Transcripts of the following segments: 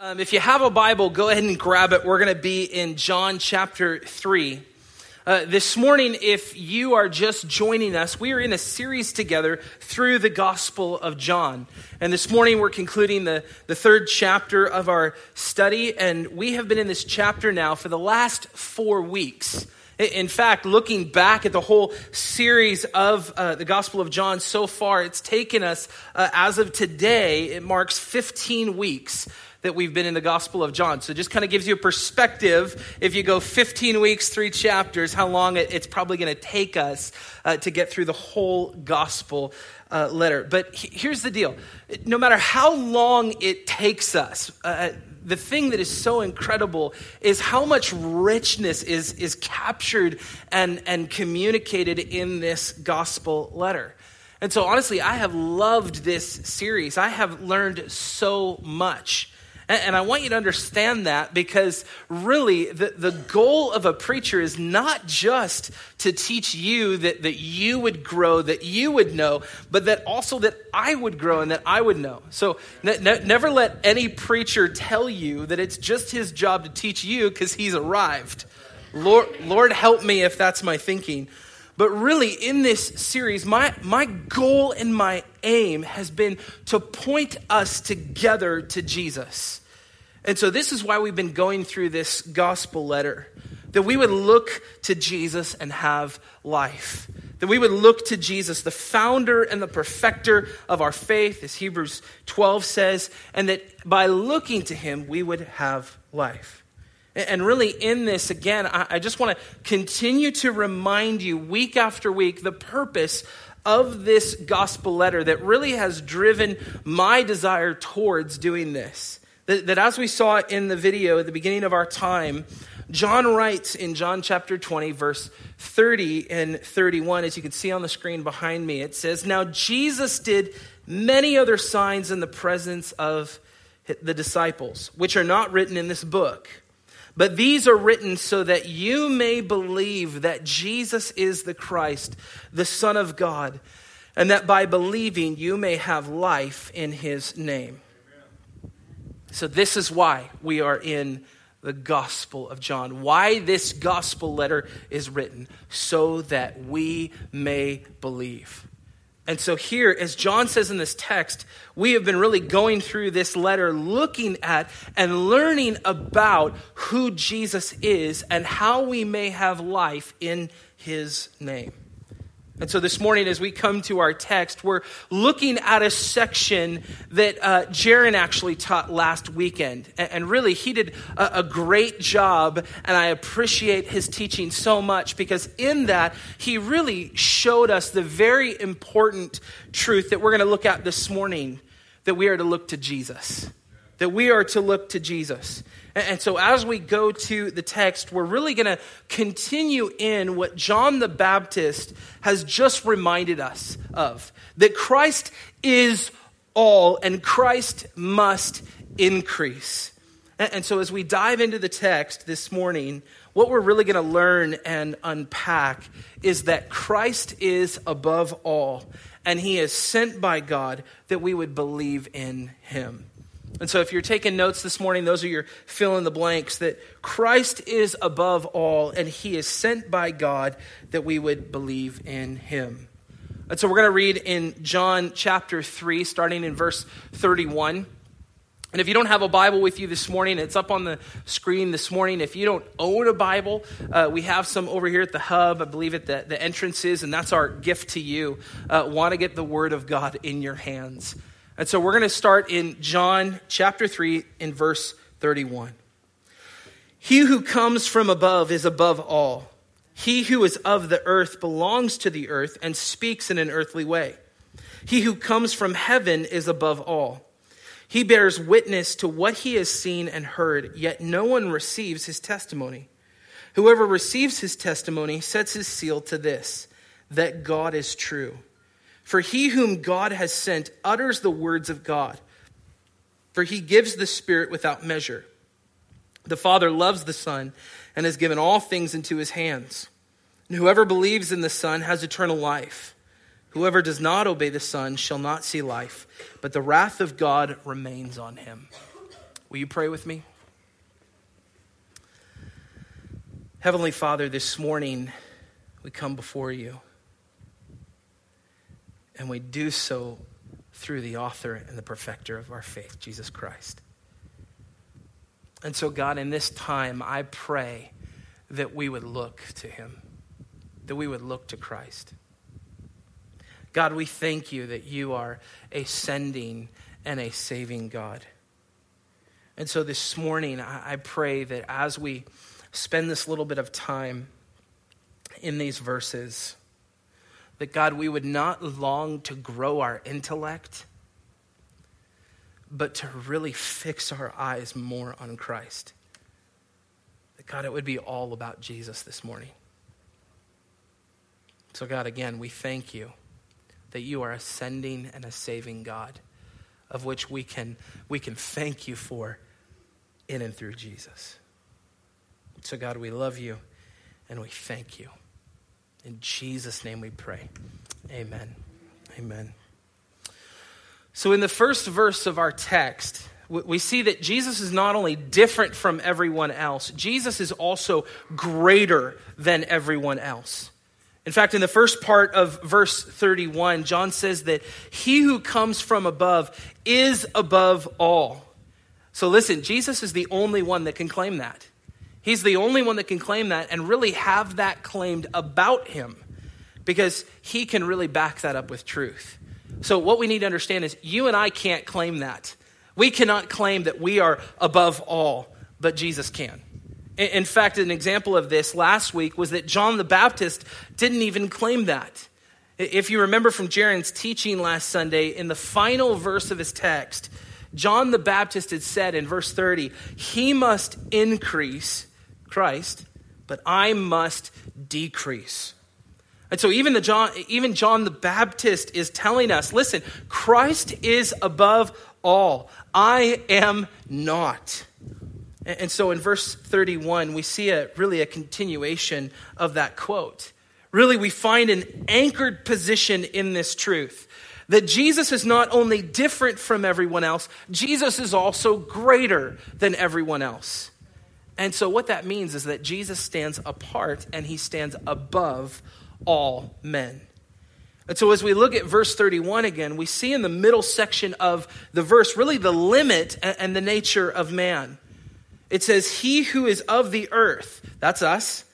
Um, if you have a Bible, go ahead and grab it. We're going to be in John chapter 3. Uh, this morning, if you are just joining us, we are in a series together through the Gospel of John. And this morning, we're concluding the, the third chapter of our study. And we have been in this chapter now for the last four weeks. In fact, looking back at the whole series of uh, the Gospel of John so far, it's taken us, uh, as of today, it marks 15 weeks that we've been in the Gospel of John. So just kind of gives you a perspective if you go 15 weeks, three chapters, how long it's probably going to take us uh, to get through the whole Gospel uh, letter. But he, here's the deal no matter how long it takes us, uh, the thing that is so incredible is how much richness is, is captured and, and communicated in this gospel letter. And so, honestly, I have loved this series. I have learned so much. And I want you to understand that because really the, the goal of a preacher is not just to teach you that, that you would grow, that you would know, but that also that I would grow and that I would know. So ne- ne- never let any preacher tell you that it's just his job to teach you because he's arrived. Lord, Lord help me if that's my thinking. But really, in this series, my, my goal and my aim has been to point us together to Jesus. And so, this is why we've been going through this gospel letter that we would look to Jesus and have life. That we would look to Jesus, the founder and the perfecter of our faith, as Hebrews 12 says, and that by looking to him, we would have life. And really, in this, again, I just want to continue to remind you week after week the purpose of this gospel letter that really has driven my desire towards doing this. That, that as we saw in the video at the beginning of our time, John writes in John chapter 20, verse 30 and 31, as you can see on the screen behind me, it says, Now Jesus did many other signs in the presence of the disciples, which are not written in this book. But these are written so that you may believe that Jesus is the Christ, the Son of God, and that by believing you may have life in his name. So, this is why we are in the Gospel of John. Why this gospel letter is written, so that we may believe. And so, here, as John says in this text, we have been really going through this letter, looking at and learning about who Jesus is and how we may have life in his name. And so this morning, as we come to our text, we're looking at a section that uh, Jaron actually taught last weekend. And, and really, he did a, a, great job, and I appreciate his teaching so much because in that, he really showed us the very important truth that we're going to look at this morning that we are to look to Jesus. That we are to look to Jesus. And so, as we go to the text, we're really going to continue in what John the Baptist has just reminded us of that Christ is all and Christ must increase. And so, as we dive into the text this morning, what we're really going to learn and unpack is that Christ is above all, and he is sent by God that we would believe in him. And so, if you're taking notes this morning, those are your fill in the blanks that Christ is above all, and he is sent by God that we would believe in him. And so, we're going to read in John chapter 3, starting in verse 31. And if you don't have a Bible with you this morning, it's up on the screen this morning. If you don't own a Bible, uh, we have some over here at the hub, I believe at the, the entrances, and that's our gift to you. Uh, Want to get the Word of God in your hands. And so we're going to start in John chapter 3 in verse 31. He who comes from above is above all. He who is of the earth belongs to the earth and speaks in an earthly way. He who comes from heaven is above all. He bears witness to what he has seen and heard, yet no one receives his testimony. Whoever receives his testimony sets his seal to this that God is true. For he whom God has sent utters the words of God, for he gives the Spirit without measure. The Father loves the Son and has given all things into his hands. And whoever believes in the Son has eternal life. Whoever does not obey the Son shall not see life, but the wrath of God remains on him. Will you pray with me? Heavenly Father, this morning we come before you. And we do so through the author and the perfecter of our faith, Jesus Christ. And so, God, in this time, I pray that we would look to him, that we would look to Christ. God, we thank you that you are a sending and a saving God. And so this morning, I pray that as we spend this little bit of time in these verses, that God, we would not long to grow our intellect, but to really fix our eyes more on Christ. That God, it would be all about Jesus this morning. So, God, again, we thank you that you are a sending and a saving God, of which we can, we can thank you for in and through Jesus. So, God, we love you and we thank you. In Jesus' name we pray. Amen. Amen. So, in the first verse of our text, we see that Jesus is not only different from everyone else, Jesus is also greater than everyone else. In fact, in the first part of verse 31, John says that he who comes from above is above all. So listen, Jesus is the only one that can claim that. He's the only one that can claim that and really have that claimed about him because he can really back that up with truth. So, what we need to understand is you and I can't claim that. We cannot claim that we are above all, but Jesus can. In fact, an example of this last week was that John the Baptist didn't even claim that. If you remember from Jaron's teaching last Sunday, in the final verse of his text, John the Baptist had said in verse 30, He must increase, Christ, but I must decrease. And so even, the John, even John the Baptist is telling us listen, Christ is above all. I am not. And so in verse 31, we see a, really a continuation of that quote. Really, we find an anchored position in this truth that Jesus is not only different from everyone else, Jesus is also greater than everyone else. And so, what that means is that Jesus stands apart and he stands above all men. And so, as we look at verse 31 again, we see in the middle section of the verse really the limit and the nature of man. It says, He who is of the earth, that's us,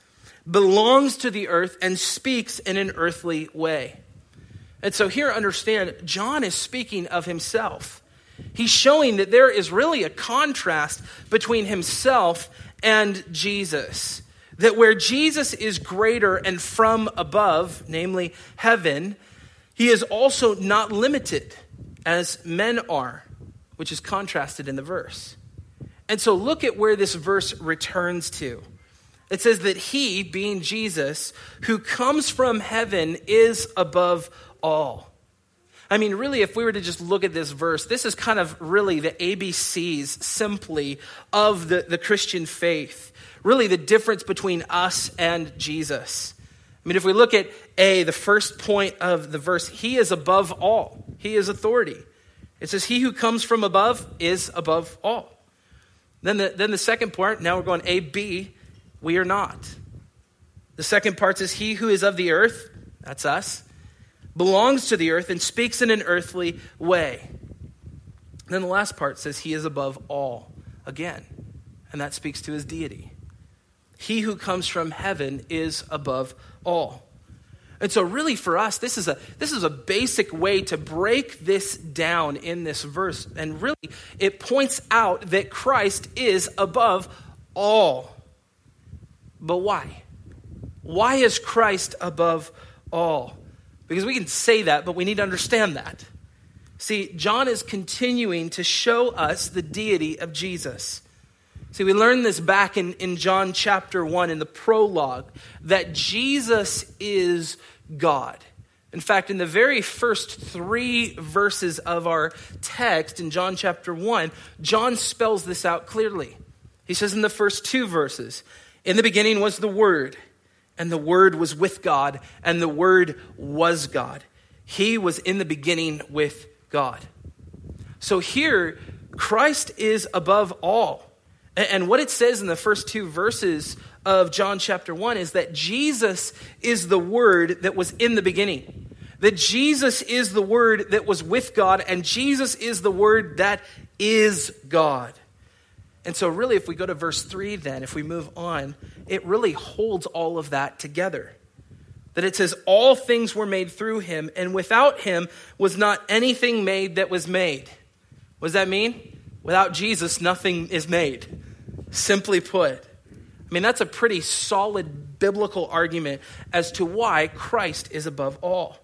belongs to the earth and speaks in an earthly way. And so here, understand, John is speaking of himself. He's showing that there is really a contrast between himself and Jesus. That where Jesus is greater and from above, namely heaven, he is also not limited as men are, which is contrasted in the verse. And so look at where this verse returns to. It says that he, being Jesus, who comes from heaven, is above all. I mean, really, if we were to just look at this verse, this is kind of really the ABCs simply of the, the Christian faith. Really, the difference between us and Jesus. I mean, if we look at A, the first point of the verse, he is above all, he is authority. It says, He who comes from above is above all. Then the, then the second part, now we're going A, B, we are not. The second part says, He who is of the earth, that's us, belongs to the earth and speaks in an earthly way. Then the last part says, He is above all, again, and that speaks to his deity. He who comes from heaven is above all. And so, really, for us, this is, a, this is a basic way to break this down in this verse. And really, it points out that Christ is above all. But why? Why is Christ above all? Because we can say that, but we need to understand that. See, John is continuing to show us the deity of Jesus. See, we learned this back in, in John chapter 1 in the prologue that Jesus is God. In fact, in the very first three verses of our text in John chapter 1, John spells this out clearly. He says in the first two verses, In the beginning was the Word, and the Word was with God, and the Word was God. He was in the beginning with God. So here, Christ is above all. And what it says in the first two verses of John chapter 1 is that Jesus is the Word that was in the beginning. That Jesus is the Word that was with God, and Jesus is the Word that is God. And so, really, if we go to verse 3, then, if we move on, it really holds all of that together. That it says, All things were made through him, and without him was not anything made that was made. What does that mean? Without Jesus, nothing is made. Simply put, I mean, that's a pretty solid biblical argument as to why Christ is above all.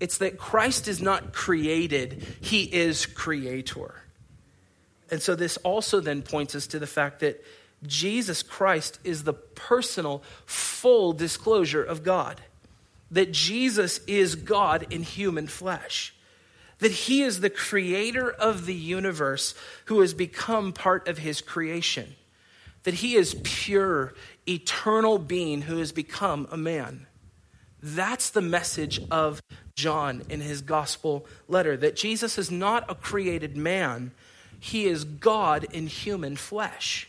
It's that Christ is not created, he is creator. And so this also then points us to the fact that Jesus Christ is the personal, full disclosure of God. That Jesus is God in human flesh. That he is the creator of the universe who has become part of his creation. That he is pure, eternal being who has become a man. That's the message of John in his gospel letter that Jesus is not a created man, he is God in human flesh.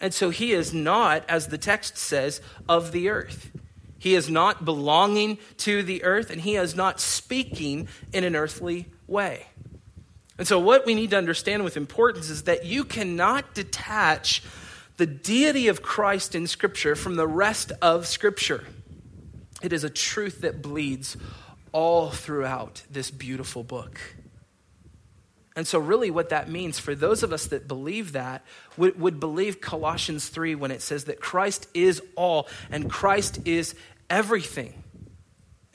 And so he is not, as the text says, of the earth. He is not belonging to the earth, and he is not speaking in an earthly way. And so, what we need to understand with importance is that you cannot detach the deity of Christ in Scripture from the rest of Scripture. It is a truth that bleeds all throughout this beautiful book. And so, really, what that means for those of us that believe that would, would, believe Colossians 3 when it says that Christ is all and Christ is everything.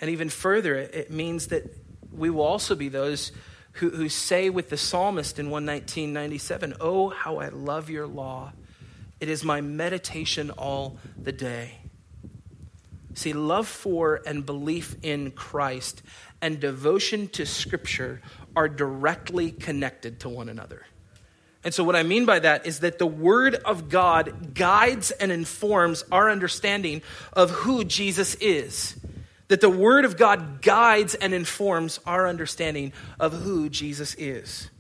And even further, it means that we will also be those who, who say with the psalmist in 119.97, Oh, how I love your law. It is my meditation all the day. See, love for and belief in Christ and devotion to Scripture are directly connected to one another. And so, what I mean by that is that the Word of God guides and informs our understanding of who Jesus is. That the Word of God guides and informs our understanding of who Jesus is.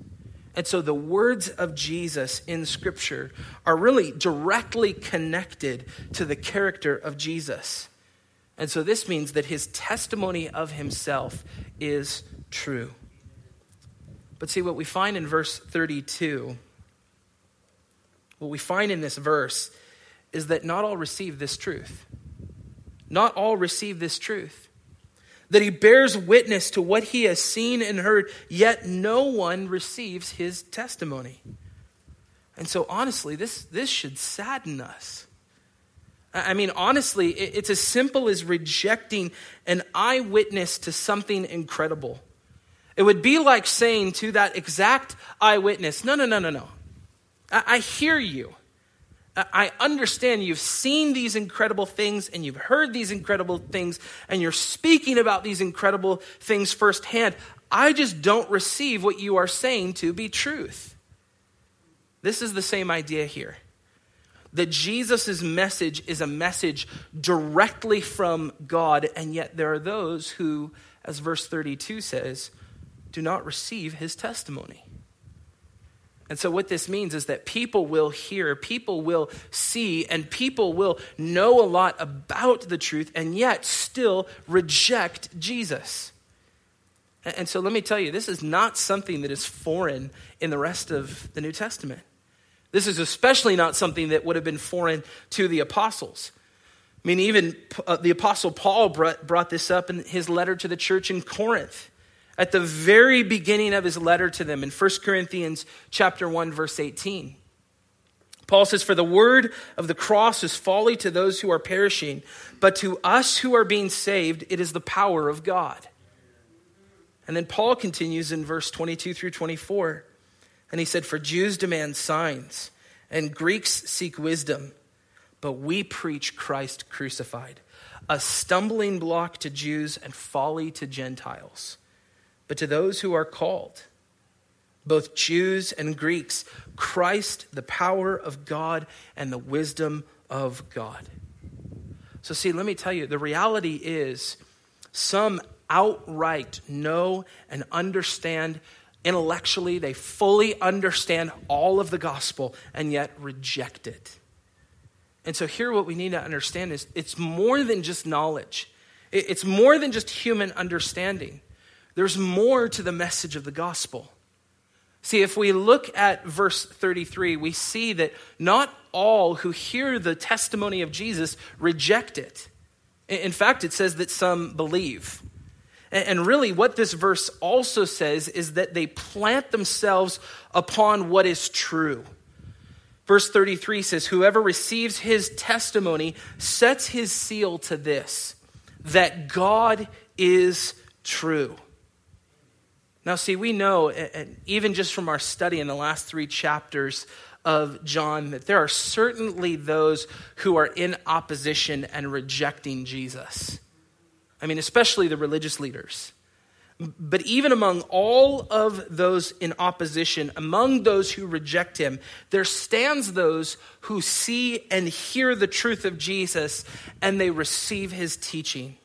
And so, the words of Jesus in Scripture are really directly connected to the character of Jesus. And so, this means that his testimony of himself is true. But see, what we find in verse 32, what we find in this verse is that not all receive this truth. Not all receive this truth. That he bears witness to what he has seen and heard, yet no one receives his testimony. And so, honestly, this, this should sadden us. I mean, honestly, it's as simple as rejecting an eyewitness to something incredible. It would be like saying to that exact eyewitness, No, no, no, no, no. I, I hear you. I understand you've seen these incredible things and you've heard these incredible things and you're speaking about these incredible things firsthand. I just don't receive what you are saying to be truth. This is the same idea here. That Jesus' message is a message directly from God, and yet there are those who, as verse 32 says, do not receive his testimony. And so, what this means is that people will hear, people will see, and people will know a lot about the truth and yet still reject Jesus. And so, let me tell you, this is not something that is foreign in the rest of the New Testament. This is especially not something that would have been foreign to the apostles. I mean, even uh, the apostle Paul brought, brought this up in his letter to the church in Corinth at the very beginning of his letter to them in 1 Corinthians chapter 1 verse 18. Paul says for the word of the cross is folly to those who are perishing, but to us who are being saved it is the power of God. And then Paul continues in verse 22 through 24. And he said for Jews demand signs and Greeks seek wisdom, but we preach Christ crucified, a stumbling block to Jews and folly to Gentiles. But to those who are called, both Jews and Greeks, Christ, the power of God and the wisdom of God. So, see, let me tell you the reality is some outright know and understand Intellectually, they fully understand all of the gospel and yet reject it. And so, here, what we need to understand is it's more than just knowledge, it's more than just human understanding. There's more to the message of the gospel. See, if we look at verse 33, we see that not all who hear the testimony of Jesus reject it. In fact, it says that some believe. And really, what this verse also says is that they plant themselves upon what is true. Verse 33 says, Whoever receives his testimony sets his seal to this, that God is true. Now, see, we know, even just from our study in the last three chapters of John, that there are certainly those who are in opposition and rejecting Jesus. I mean, especially the religious leaders. But even among all of those in opposition, among those who reject him, there stands those who see and hear the truth of Jesus and they receive his teaching.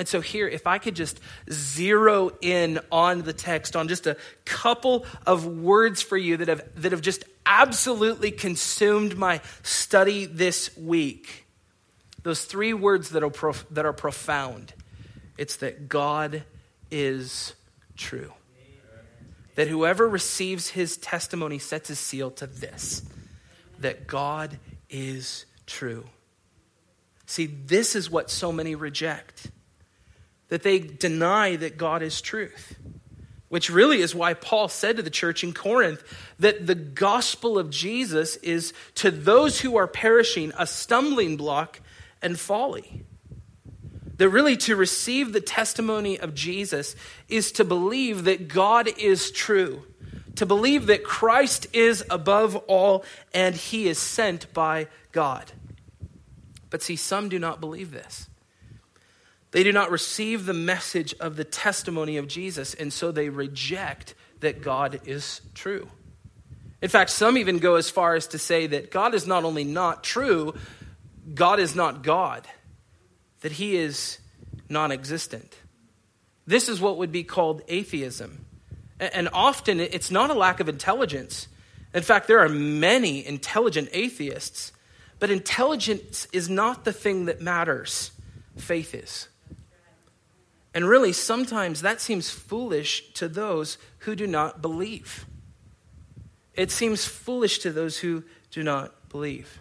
And so, here, if I could just zero in on the text, on just a couple of words for you that have, that have just absolutely consumed my study this week, those three words that are, prof- that are profound it's that God is true. That whoever receives his testimony sets his seal to this that God is true. See, this is what so many reject that they deny that God is truth. Which really is why Paul said to the church in Corinth that the gospel of Jesus is to those who are perishing a stumbling block and folly. That really to receive the testimony of Jesus is to believe that God is true, to believe that Christ is above all and he is sent by God. But see, some do not believe this. They do not receive the message of the testimony of Jesus, and so they reject that God is true. In fact, some even go as far as to say that God is not only not true, God is not God, that he is non existent. This is what would be called atheism. And often it's not a lack of intelligence. In fact, there are many intelligent atheists, but intelligence is not the thing that matters, faith is. And really, sometimes that seems foolish to those who do not believe. It seems foolish to those who do not believe.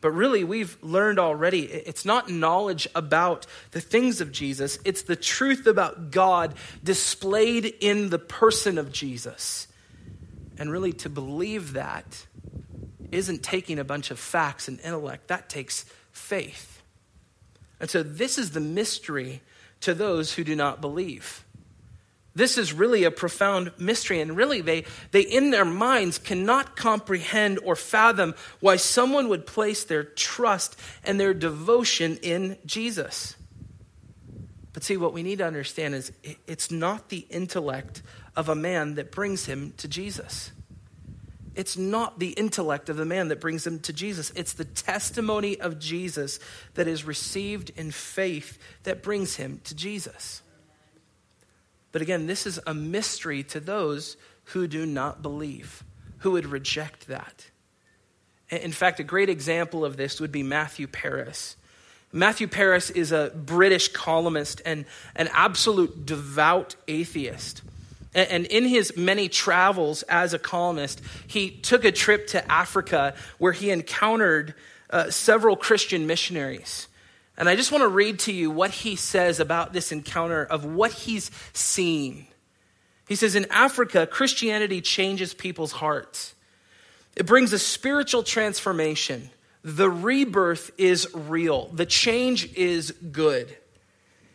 But really, we've learned already it's not knowledge about the things of Jesus, it's the truth about God displayed in the person of Jesus. And really, to believe that isn't taking a bunch of facts and intellect, that takes faith. And so, this is the mystery to those who do not believe. This is really a profound mystery, and really, they, they in their minds cannot comprehend or fathom why someone would place their trust and their devotion in Jesus. But see, what we need to understand is it's not the intellect of a man that brings him to Jesus. It's not the intellect of the man that brings him to Jesus. It's the testimony of Jesus that is received in faith that brings him to Jesus. But again, this is a mystery to those who do not believe, who would reject that. In fact, a great example of this would be Matthew Paris. Matthew Paris is a British columnist and an absolute devout atheist. And in his many travels as a columnist, he took a trip to Africa where he encountered uh, several Christian missionaries. And I just want to read to you what he says about this encounter of what he's seen. He says, In Africa, Christianity changes people's hearts, it brings a spiritual transformation. The rebirth is real, the change is good.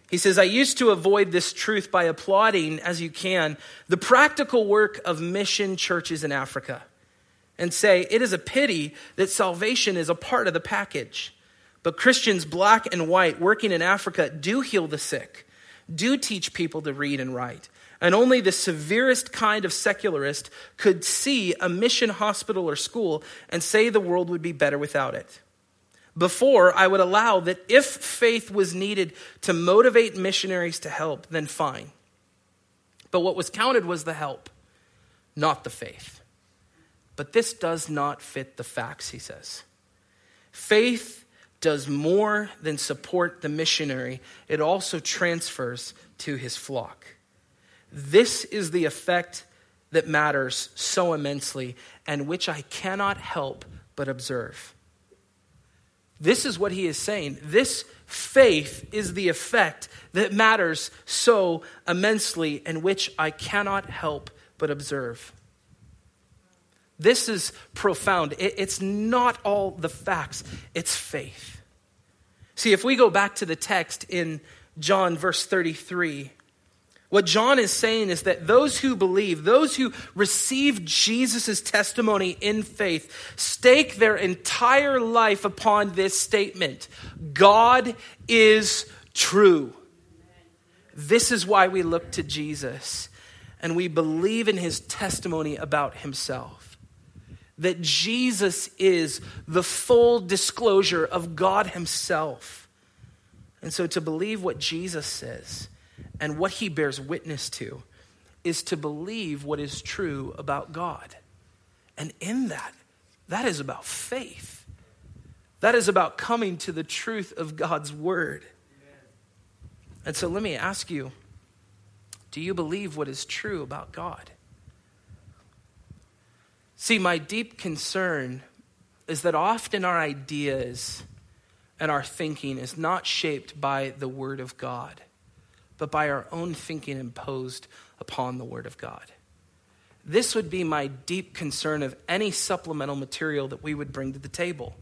He says, I used to avoid this truth by applauding, as you can, the practical work of mission churches in Africa and say, it is a pity that salvation is a part of the package. But Christians, black and white, working in Africa, do heal the sick, do teach people to read and write. And only the severest kind of secularist could see a mission hospital or school and say the world would be better without it. Before, I would allow that if faith was needed to motivate missionaries to help, then fine. But what was counted was the help, not the faith. But this does not fit the facts, he says. Faith does more than support the missionary, it also transfers to his flock. This is the effect that matters so immensely and which I cannot help but observe. This is what he is saying. This faith is the effect that matters so immensely and which I cannot help but observe. This is profound. It's not all the facts, it's faith. See, if we go back to the text in John, verse 33, what John is saying is that those who believe, those who receive Jesus' testimony in faith, stake their entire life upon this statement God is true. This is why we look to Jesus and we believe in his testimony about himself. That Jesus is the full disclosure of God himself. And so to believe what Jesus says, and what he bears witness to is to believe what is true about God. And in that, that is about faith. That is about coming to the truth of God's word. And so let me ask you do you believe what is true about God? See, my deep concern is that often our ideas and our thinking is not shaped by the Word of God but by our own thinking imposed upon the Word of God. This would be my deep concern of any supplemental material that we would bring to the table.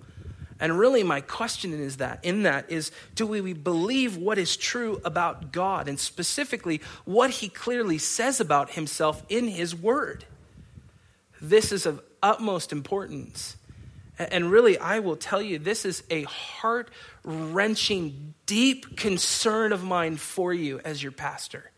And really, my question is that in that is do we believe what is true about God and specifically what He clearly says about Himself in His Word? This is of utmost importance and really, I will tell you, this is a heart wrenching, deep concern of mine for you as your pastor.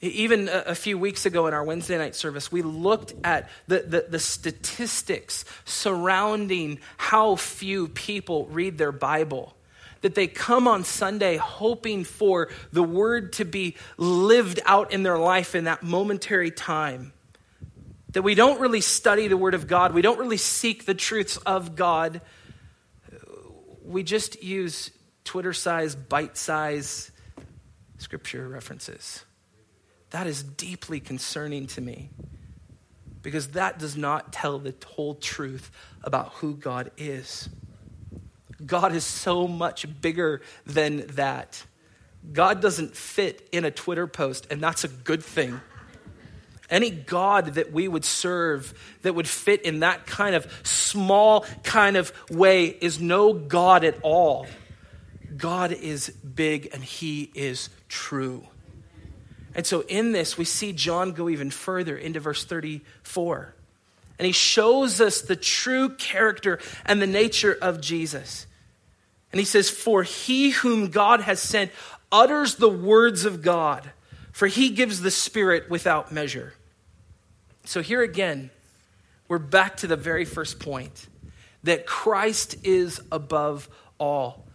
Even a, few weeks ago in our Wednesday night service, we looked at the, the, the, statistics surrounding how few people read their Bible. That they come on Sunday hoping for the word to be lived out in their life in that momentary time that we don't really study the Word of God, we don't really seek the truths of God. We just use Twitter size, bite size scripture references. That is deeply concerning to me because that does not tell the whole truth about who God is. God is so much bigger than that. God doesn't fit in a Twitter post, and that's a good thing. Any God that we would serve that would fit in that kind of small kind of way is no God at all. God is big and he is true. And so in this, we see John go even further into verse 34. And he shows us the true character and the nature of Jesus. And he says, For he whom God has sent utters the words of God, for he gives the Spirit without measure. So here again, we're back to the very first point that Christ is above all.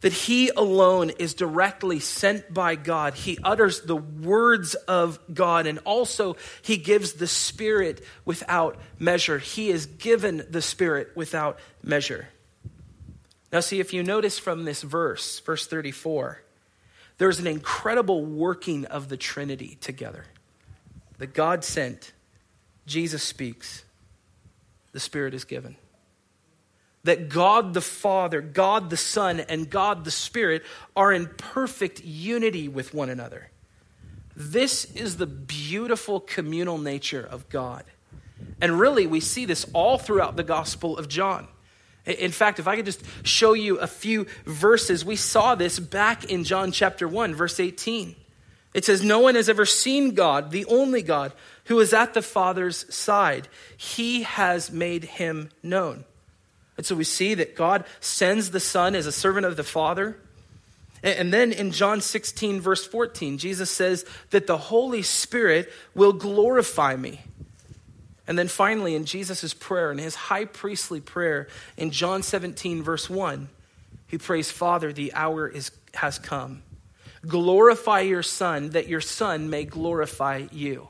That he alone is directly sent by God. He utters the words of God, and also he gives the Spirit without measure. He is given the Spirit without measure. Now, see, if you notice from this verse, verse 34, there's an incredible working of the Trinity together. That God sent, Jesus speaks, the Spirit is given. That God the Father, God the Son, and God the Spirit are in perfect unity with one another. This is the beautiful communal nature of God. And really, we see this all throughout the Gospel of John. In fact, if I could just show you a few verses, we saw this back in John chapter 1, verse 18. It says, No one has ever seen God, the only God, who is at the Father's side. He has made him known. And so we see that God sends the Son as a servant of the Father. And then in John 16, verse 14, Jesus says that the Holy Spirit will glorify me. And then finally, in Jesus' prayer, in his high priestly prayer, in John 17, verse 1, he prays, Father, the hour is, has come. Glorify your Son, that your Son may glorify you.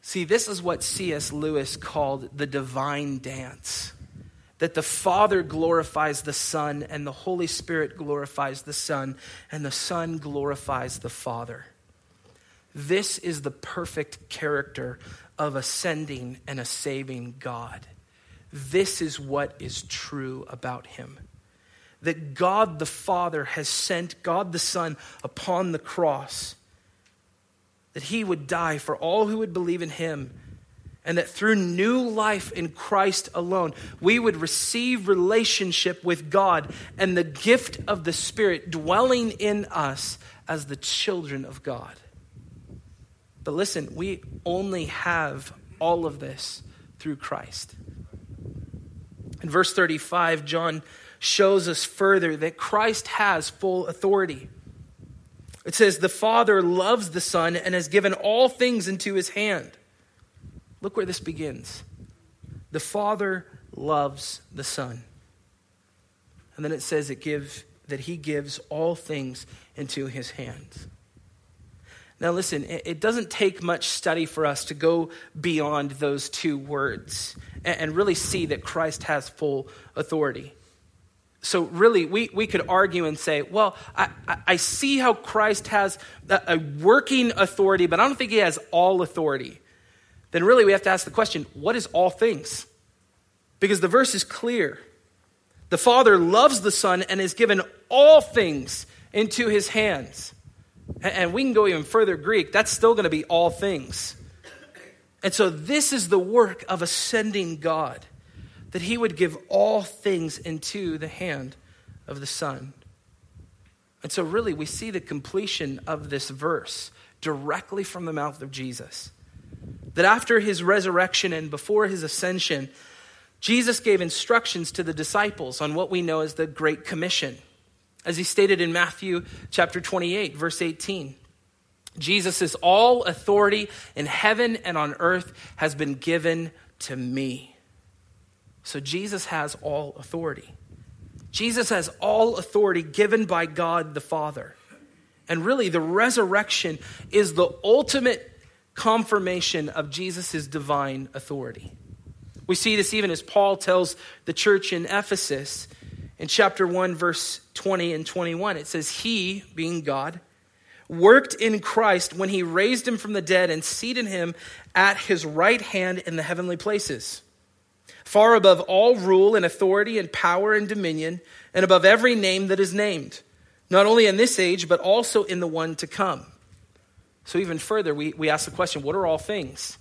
See, this is what C.S. Lewis called the divine dance that the Father glorifies the Son, and the Holy Spirit glorifies the Son, and the Son glorifies the Father. This is the perfect character of a sending and a saving God. This is what is true about him. That God the Father has sent God the Son upon the cross, that he would die for all who would believe in him and that through new life in Christ alone, we would receive relationship with God and the gift of the Spirit dwelling in us as the children of God. But listen, we only have all of this through Christ. In verse 35, John shows us further that Christ has full authority. It says, The Father loves the Son and has given all things into his hand. Look where this begins. The Father loves the Son. And then it says it gives, that he gives all things into his hands. Now, listen, it doesn't take much study for us to go beyond those two words and really see that Christ has full authority. So, really, we, we could argue and say, well, I, I see how Christ has a working authority, but I don't think he has all authority then really we have to ask the question what is all things? Because the verse is clear. The Father loves the Son and has given all things into his hands. And we can go even further Greek, that's still going to be all things. And so this is the work of a sending God, that he would give all things into the hand of the Son. And so, really, we see the completion of this verse directly from the mouth of Jesus that after his resurrection and before his ascension, Jesus gave instructions to the disciples on what we know as the Great Commission. As he stated in Matthew chapter 28, verse 18. Jesus All authority in heaven and on earth has been given to me. So Jesus has all authority. Jesus has all authority given by God the Father. And really, the resurrection is the ultimate confirmation of Jesus' divine authority. We see this even as Paul tells the church in Ephesus in chapter 1, verse 20 and 21. It says, He, being God, worked in Christ when he raised him from the dead and seated him at his right hand in the heavenly places, far above all rule and authority and power and dominion, and above every name that is named, not only in this age, but also in the one to come. So, even further, we, we ask the question what are all things?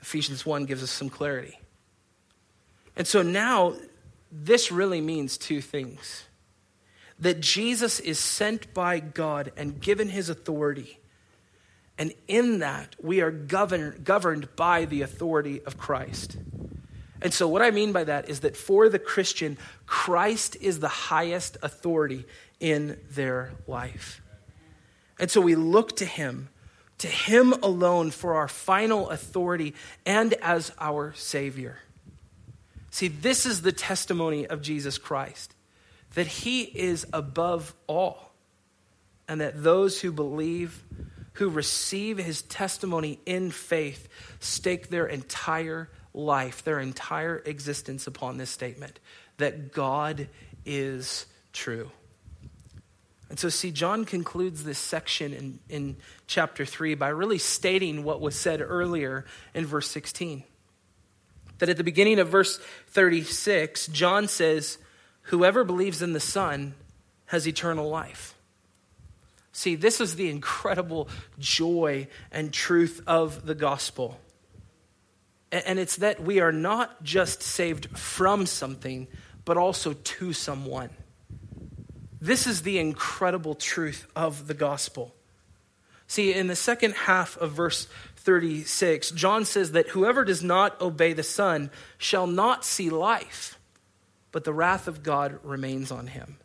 Ephesians 1 gives us some clarity. And so now, this really means two things that Jesus is sent by God and given his authority. And in that, we are governed, governed by the authority of Christ. And so, what I mean by that is that for the Christian, Christ is the highest authority in their life. And so, we look to him to Him alone for our final authority and as our Savior. See, this is the testimony of Jesus Christ that He is above all, and that those who believe, who receive His testimony in faith, stake their entire life, their entire existence upon this statement that God is true. And so, see, John concludes this section in, in chapter 3 by really stating what was said earlier in verse 16. That at the beginning of verse 36, John says, Whoever believes in the Son has eternal life. See, this is the incredible joy and truth of the gospel. And it's that we are not just saved from something, but also to someone. This is the incredible truth of the gospel. See, in the second half of verse 36, John says that whoever does not obey the Son shall not see life, but the wrath of God remains on him.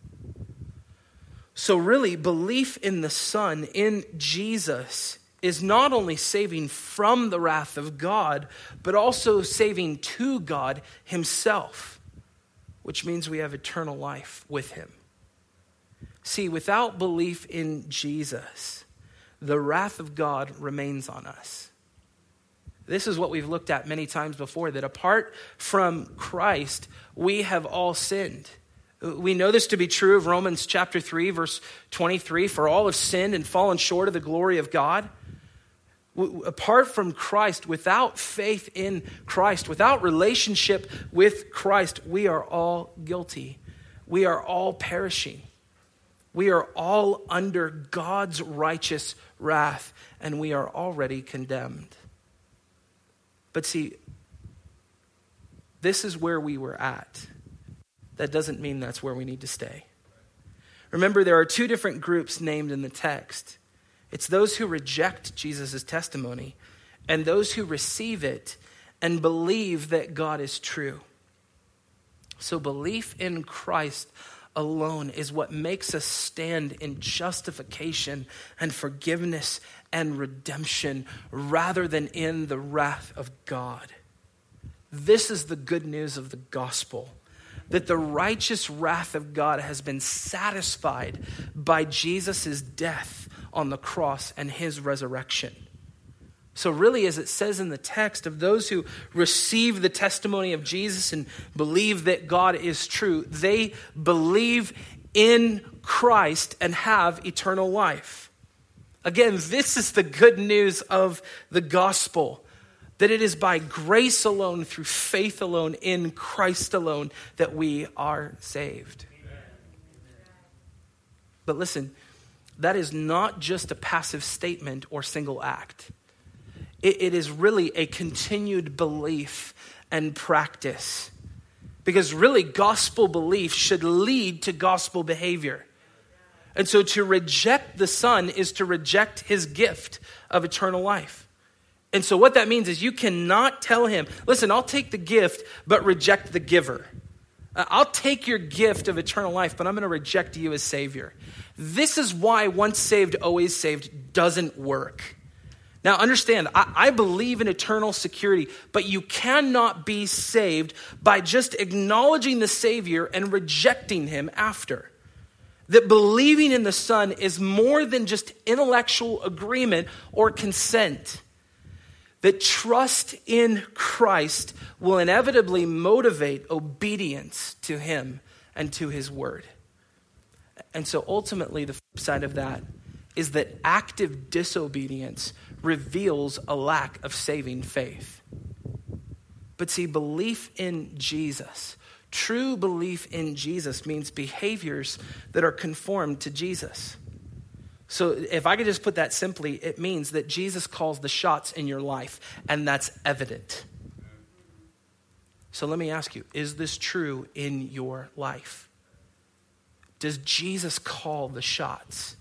So, really, belief in the Son, in Jesus, is not only saving from the wrath of God, but also saving to God Himself, which means we have eternal life with Him. See, without belief in Jesus, the wrath of God remains on us. This is what we've looked at many times before that apart from Christ, we have all sinned. We know this to be true of Romans chapter 3, verse 23 for all have sinned and fallen short of the glory of God. Apart from Christ, without faith in Christ, without relationship with Christ, we are all guilty. We are all perishing. We are all under God's righteous wrath, and we are already condemned. But see, this is where we were at. That doesn't mean that's where we need to stay. Remember, there are two different groups named in the text it's those who reject Jesus' testimony and those who receive it and believe that God is true. So, belief in Christ alone is what makes us stand in justification and forgiveness and redemption rather than in the wrath of God. This is the good news of the gospel that the righteous wrath of God has been satisfied by Jesus' death on the cross and his resurrection. So, really, as it says in the text, of those who receive the testimony of Jesus and believe that God is true, they believe in Christ and have eternal life. Again, this is the good news of the gospel that it is by grace alone, through faith alone, in Christ alone, that we are saved. But listen, that is not just a passive statement or single act it, it is really a continued belief and practice. Because really, gospel belief should lead to gospel behavior. And so to reject the Son is to reject his gift of eternal life. And so what that means is you cannot tell him, listen, I'll take the gift, but reject the giver. Uh, I'll take your gift of eternal life, but I'm going to reject you as Savior. This is why once saved, always saved doesn't work. Now, understand, I, I, believe in eternal security, but you cannot be saved by just acknowledging the Savior and rejecting Him after. That believing in the Son is more than just intellectual agreement or consent. That trust in Christ will inevitably motivate obedience to Him and to His Word. And so ultimately, the flip side of that is that active disobedience reveals a lack of saving faith. But see, belief in Jesus, true belief in Jesus, means behaviors that are conformed to Jesus. So, if I could just put that simply, it means that Jesus calls the shots in your life, and that's evident. So, let me ask you is this true in your life? Does Jesus call the shots?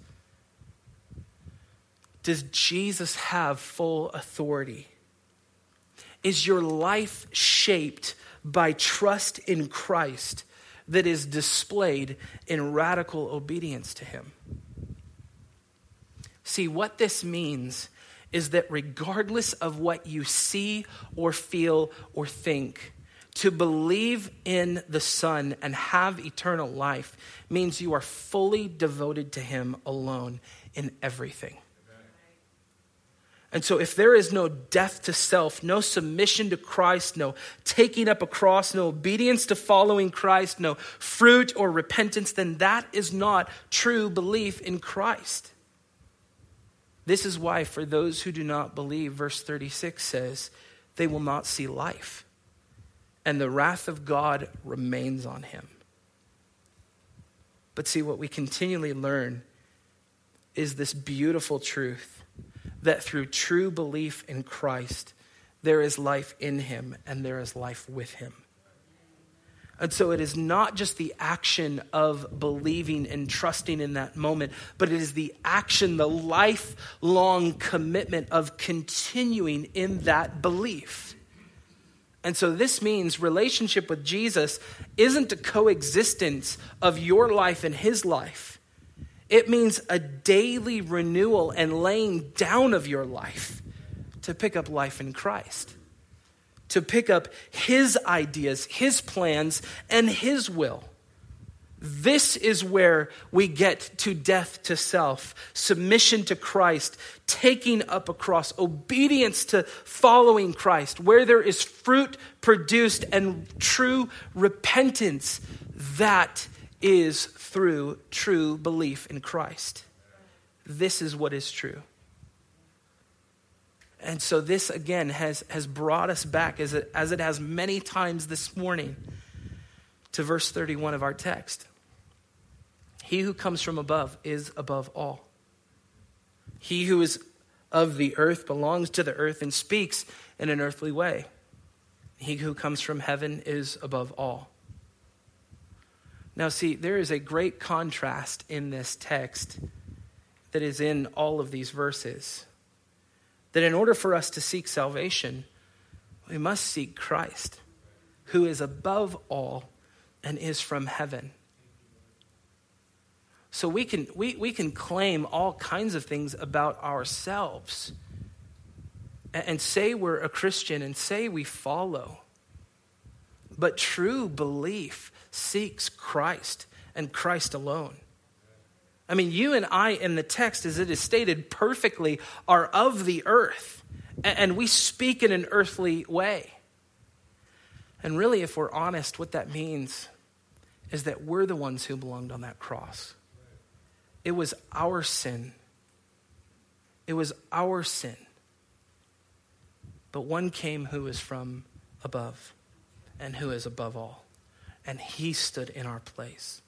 Does Jesus have full authority? Is your life shaped by trust in Christ that is displayed in radical obedience to Him? See, what this means is that regardless of what you see or feel or think, to believe in the Son and have eternal life means you are fully devoted to Him alone in everything. And so, if there is no death to self, no submission to Christ, no taking up a cross, no obedience to following Christ, no fruit or repentance, then that is not true belief in Christ. This is why, for those who do not believe, verse 36 says, they will not see life, and the wrath of God remains on him. But see, what we continually learn is this beautiful truth that through true belief in Christ, there is life in him and there is life with him. And so it is not just the action of believing and trusting in that moment, but it is the action, the lifelong commitment of continuing in that belief. And so this means relationship with Jesus isn't a coexistence of your life and his life. It means a daily renewal and laying down of your life to pick up life in Christ, to pick up His ideas, His plans, and His will. This is where we get to death to self, submission to Christ, taking up a cross, obedience to following Christ, where there is fruit produced and true repentance. That is through true belief in Christ. This is what is true. And so, this again has, has brought us back, as it, as it has many times this morning, to verse 31 of our text. He who comes from above is above all. He who is of the earth belongs to the earth and speaks in an earthly way. He who comes from heaven is above all. Now, see, there is a great contrast in this text that is in all of these verses. That in order for us to seek salvation, we must seek Christ, who is above all and is from heaven. So we can, we, we can claim all kinds of things about ourselves and, and say we're a Christian and say we follow. But true belief seeks Christ and Christ alone. I mean, you and I, in the text, as it is stated perfectly, are of the earth, and we speak in an earthly way. And really, if we're honest, what that means is that we're the ones who belonged on that cross. It was our sin. It was our sin. But one came who is from above and who is above all. And he stood in our place.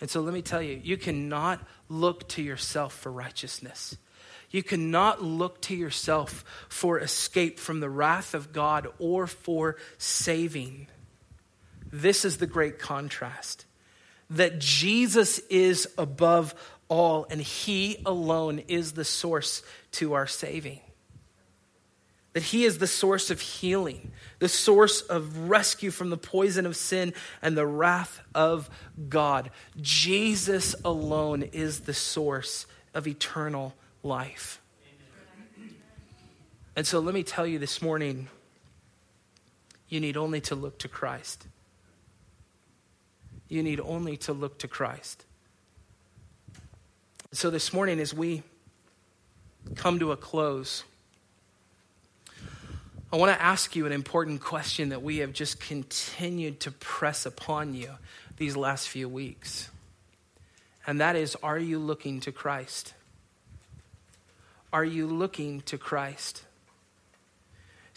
And so let me tell you, you cannot look to yourself for righteousness. You cannot look to yourself for escape from the wrath of God or for saving. This is the great contrast that Jesus is above all and he alone is the source to our saving. That he is the source of healing, the source of rescue from the poison of sin and the wrath of God. Jesus alone is the source of eternal life. And so let me tell you this morning you need only to look to Christ. You need only to look to Christ. So, this morning, as we come to a close, I want to ask you an important question that we have just continued to press upon you these last few weeks. And that is Are you looking to Christ? Are you looking to Christ?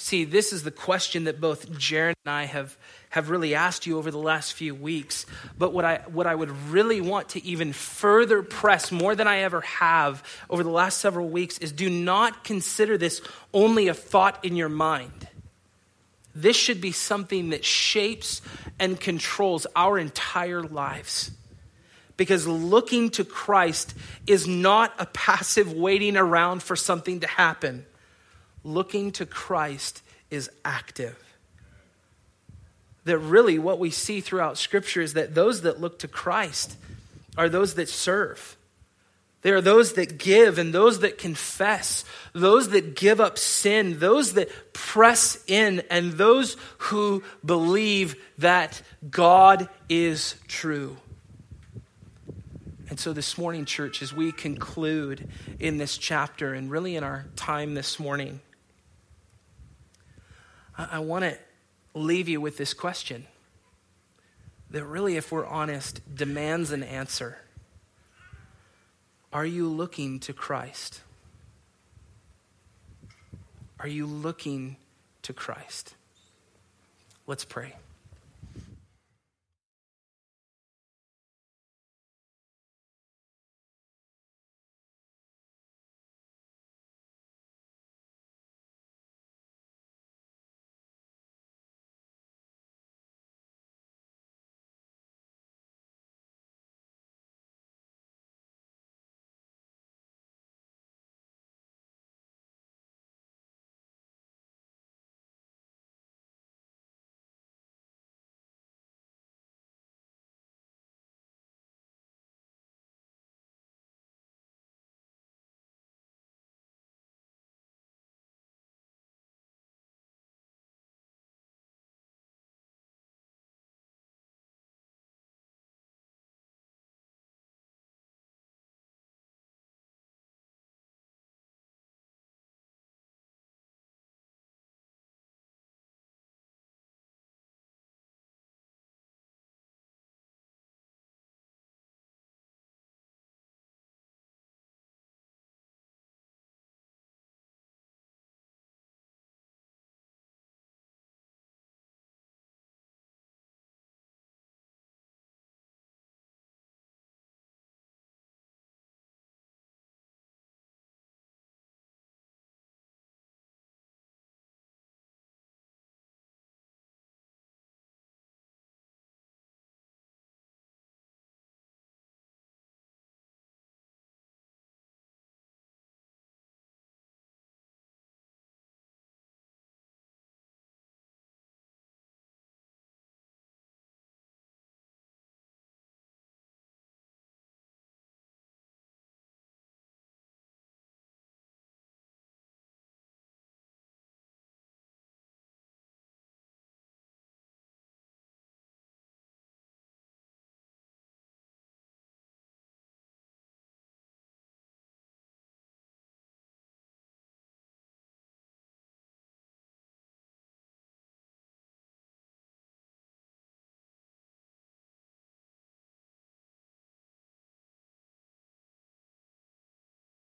See, this is the question that both Jaron and I have, have really asked you over the last few weeks. But what I, what I would really want to even further press more than I ever have over the last several weeks is do not consider this only a thought in your mind. This should be something that shapes and controls our entire lives. Because looking to Christ is not a passive waiting around for something to happen looking to Christ is active. That really what we see throughout Scripture is that those that look to Christ are those that serve. They are those that give and those that confess, those that give up sin, those that press in, and those who believe that God is true. And so, this morning, church, as we conclude in this chapter and really in our time this morning, I, want to leave you with this question that really, if we're honest, demands an answer. Are you looking to Christ? Are you looking to Christ? Let's pray.